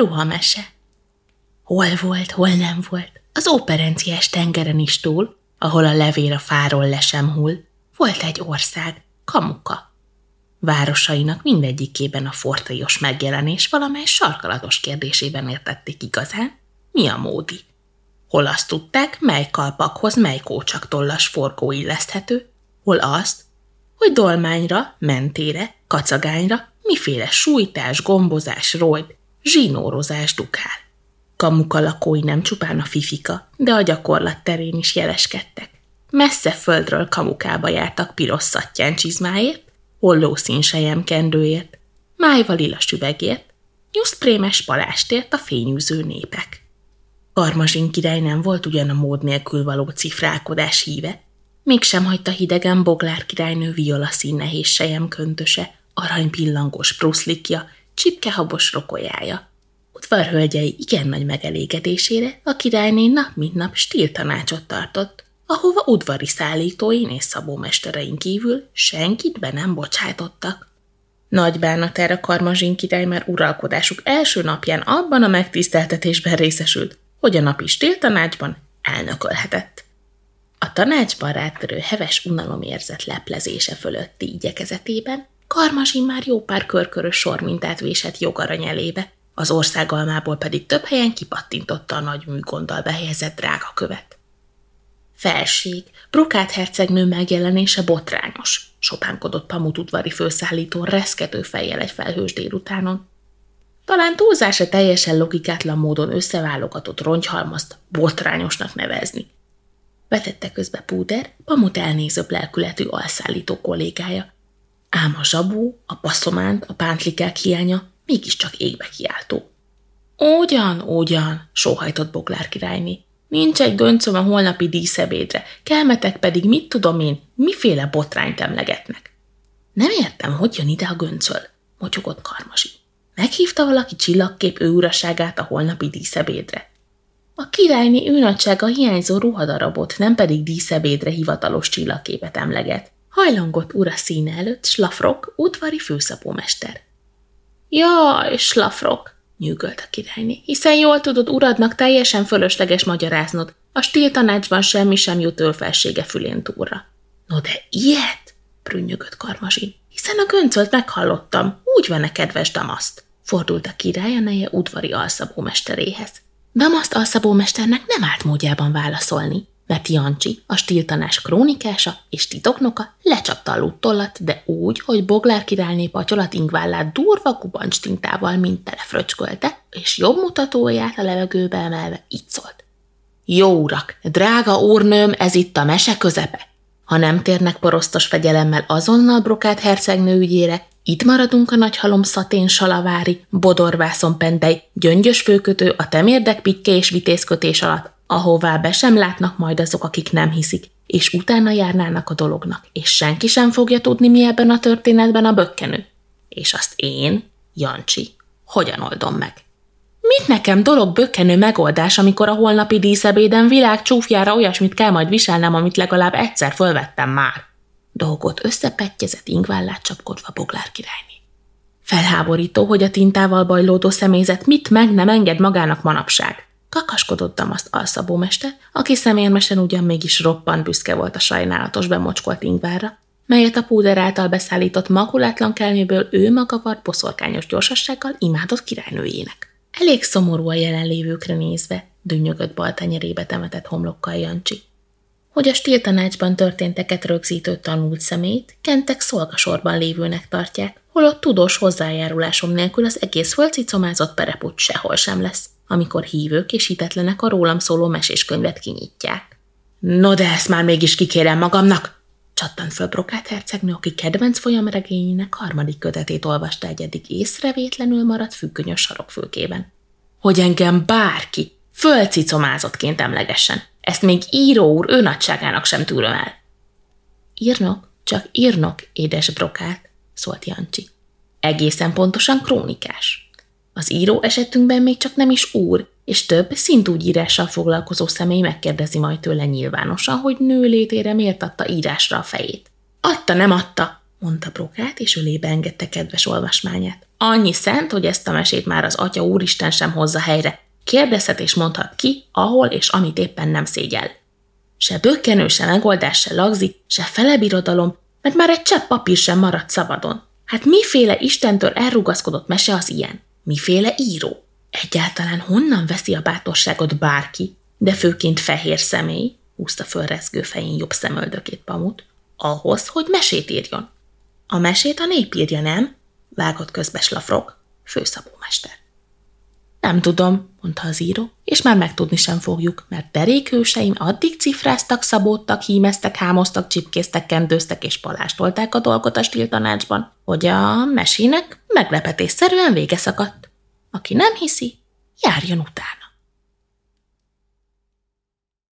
ruhamese. Hol volt, hol nem volt, az operenciás tengeren is túl, ahol a levél a fáról le hull, volt egy ország, Kamuka. Városainak mindegyikében a fortélyos megjelenés valamely sarkalatos kérdésében értették igazán, mi a módi. Hol azt tudták, mely kalpakhoz mely kócsaktollas forgó illeszthető, hol azt, hogy dolmányra, mentére, kacagányra miféle sújtás, gombozás, rojd, zsinórozás dukál. Kamuka lakói nem csupán a fifika, de a gyakorlat terén is jeleskedtek. Messze földről kamukába jártak piros szattyán csizmáért, holló színsejem kendőért, májva lila süvegért, nyuszprémes palástért a fényűző népek. Karmazsin király nem volt ugyan a mód nélkül való cifrálkodás híve, mégsem hagyta hidegen Boglár királynő violaszín nehéz sejem köntöse, aranypillangos pruszlikja, csipkehabos rokolyája. Udvarhölgyei igen nagy megelégedésére a királyné nap mint nap stíltanácsot tartott, ahova udvari szállítóin és szabómesterein kívül senkit be nem bocsájtottak. Nagy bánatára Karmazsin király már uralkodásuk első napján abban a megtiszteltetésben részesült, hogy a napi stíltanácsban elnökölhetett. A tanácsban rátörő heves unalomérzet leplezése fölötti igyekezetében Karmazsin már jó pár körkörös sormintát vésett jogarany elébe, az országalmából pedig több helyen kipattintotta a nagy műgonddal behelyezett drága követ. Felség, Brokát hercegnő megjelenése botrányos, sopánkodott Pamut udvari főszállító reszkető fejjel egy felhős délutánon. Talán túlzása teljesen logikátlan módon összeválogatott rongyhalmazt botrányosnak nevezni. Vetette közbe Púder, Pamut elnézőbb lelkületű alszállító kollégája. Ám a zsabó, a passzománt, a pántlikák hiánya mégiscsak égbe kiáltó. Ugyan, ugyan, sóhajtott Boglár királyné. Nincs egy göncöm a holnapi díszebédre, kelmetek pedig mit tudom én, miféle botrányt emlegetnek. Nem értem, hogy jön ide a göncöl, motyogott Karmasi. Meghívta valaki csillagkép ő uraságát a holnapi díszebédre. A királyné őnagysága hiányzó ruhadarabot, nem pedig díszebédre hivatalos csillagképet emleget. Hajlongott ura színe előtt Slafrok, udvari főszapómester. Jaj, Slafrok, nyűgölt a királyné, hiszen jól tudod, uradnak teljesen fölösleges magyaráznod, a stíl tanácsban semmi sem jut ölfelsége fülén túlra. No de ilyet? prünnyögött Karmazsin. Hiszen a göncölt meghallottam, úgy van-e kedves Damaszt? Fordult a király a neje udvari alszabómesteréhez. Damaszt alszabómesternek nem állt módjában válaszolni, mert Jancsi, a stiltanás krónikása és titoknoka lecsapta a luttollat, de úgy, hogy Boglár királyné patyolat ingvállát durva kubancs tintával mint telefröcskölte, és jobb mutatóját a levegőbe emelve így szólt. Jó urak, drága úrnőm, ez itt a mese közepe. Ha nem térnek porosztos fegyelemmel azonnal Brokát hercegnő ügyére, itt maradunk a nagy halom szatén salavári, bodorvászon pendej, gyöngyös főkötő, a temérdek pitke és vitézkötés alatt, ahová be sem látnak majd azok, akik nem hiszik, és utána járnának a dolognak, és senki sem fogja tudni, mi ebben a történetben a bökkenő. És azt én, Jancsi, hogyan oldom meg? Mit nekem dolog bökkenő megoldás, amikor a holnapi díszebéden világ csúfjára olyasmit kell majd viselnem, amit legalább egyszer fölvettem már? Dolgot összepettyezett ingvállát csapkodva Boglár királyné. Felháborító, hogy a tintával bajlódó személyzet mit meg nem enged magának manapság. Kakaskodott Damaszt alszabómester, aki szemérmesen ugyan mégis roppant büszke volt a sajnálatos bemocskolt ingvárra, melyet a púder által beszállított makulátlan kelméből ő maga var poszorkányos gyorsassággal imádott királynőjének. Elég szomorú a jelenlévőkre nézve, dünnyögött bal tenyerébe temetett homlokkal Jancsi. Hogy a stíltanácsban történteket rögzítő tanult szemét, kentek szolgasorban lévőnek tartják, holott tudós hozzájárulásom nélkül az egész fölcicomázott pereput sehol sem lesz amikor hívők és hitetlenek a rólam szóló meséskönyvet kinyitják. No de ezt már mégis kikérem magamnak! Csattant föl Brokát hercegnő, aki kedvenc folyamregényének harmadik kötetét olvasta egy eddig észrevétlenül maradt függönyös sarokfülkében. Hogy engem bárki fölcicomázottként emlegessen. Ezt még író úr ő nagyságának sem tűröm el. Írnok, csak írnok, édes Brokát, szólt Jancsi. Egészen pontosan krónikás. Az író esetünkben még csak nem is úr, és több szintúgyírással foglalkozó személy megkérdezi majd tőle nyilvánosan, hogy nő létére miért adta írásra a fejét. Adta, nem adta, mondta Brokát, és ölébe engedte kedves olvasmányát. Annyi szent, hogy ezt a mesét már az Atya Úristen sem hozza helyre. Kérdezhet és mondhat ki, ahol és amit éppen nem szégyel. Se bökkenő, se megoldás, se lagzi, se felebirodalom, mert már egy csepp papír sem maradt szabadon. Hát miféle Istentől elrugaszkodott mese az ilyen? Miféle író? Egyáltalán honnan veszi a bátorságot bárki, de főként fehér személy, húzta föl rezgő fején jobb szemöldökét pamut, ahhoz, hogy mesét írjon. A mesét a nép írja, nem? Vágott közbe Slafrok, főszabómester. Nem tudom, mondta az író, és már megtudni sem fogjuk, mert derékhőseim addig cifráztak, szabódtak, hímeztek, hámoztak, csipkéztek, kendőztek és palástolták a dolgot a stíltanácsban, hogy a mesének meglepetésszerűen vége szakadt. Aki nem hiszi, járjon utána.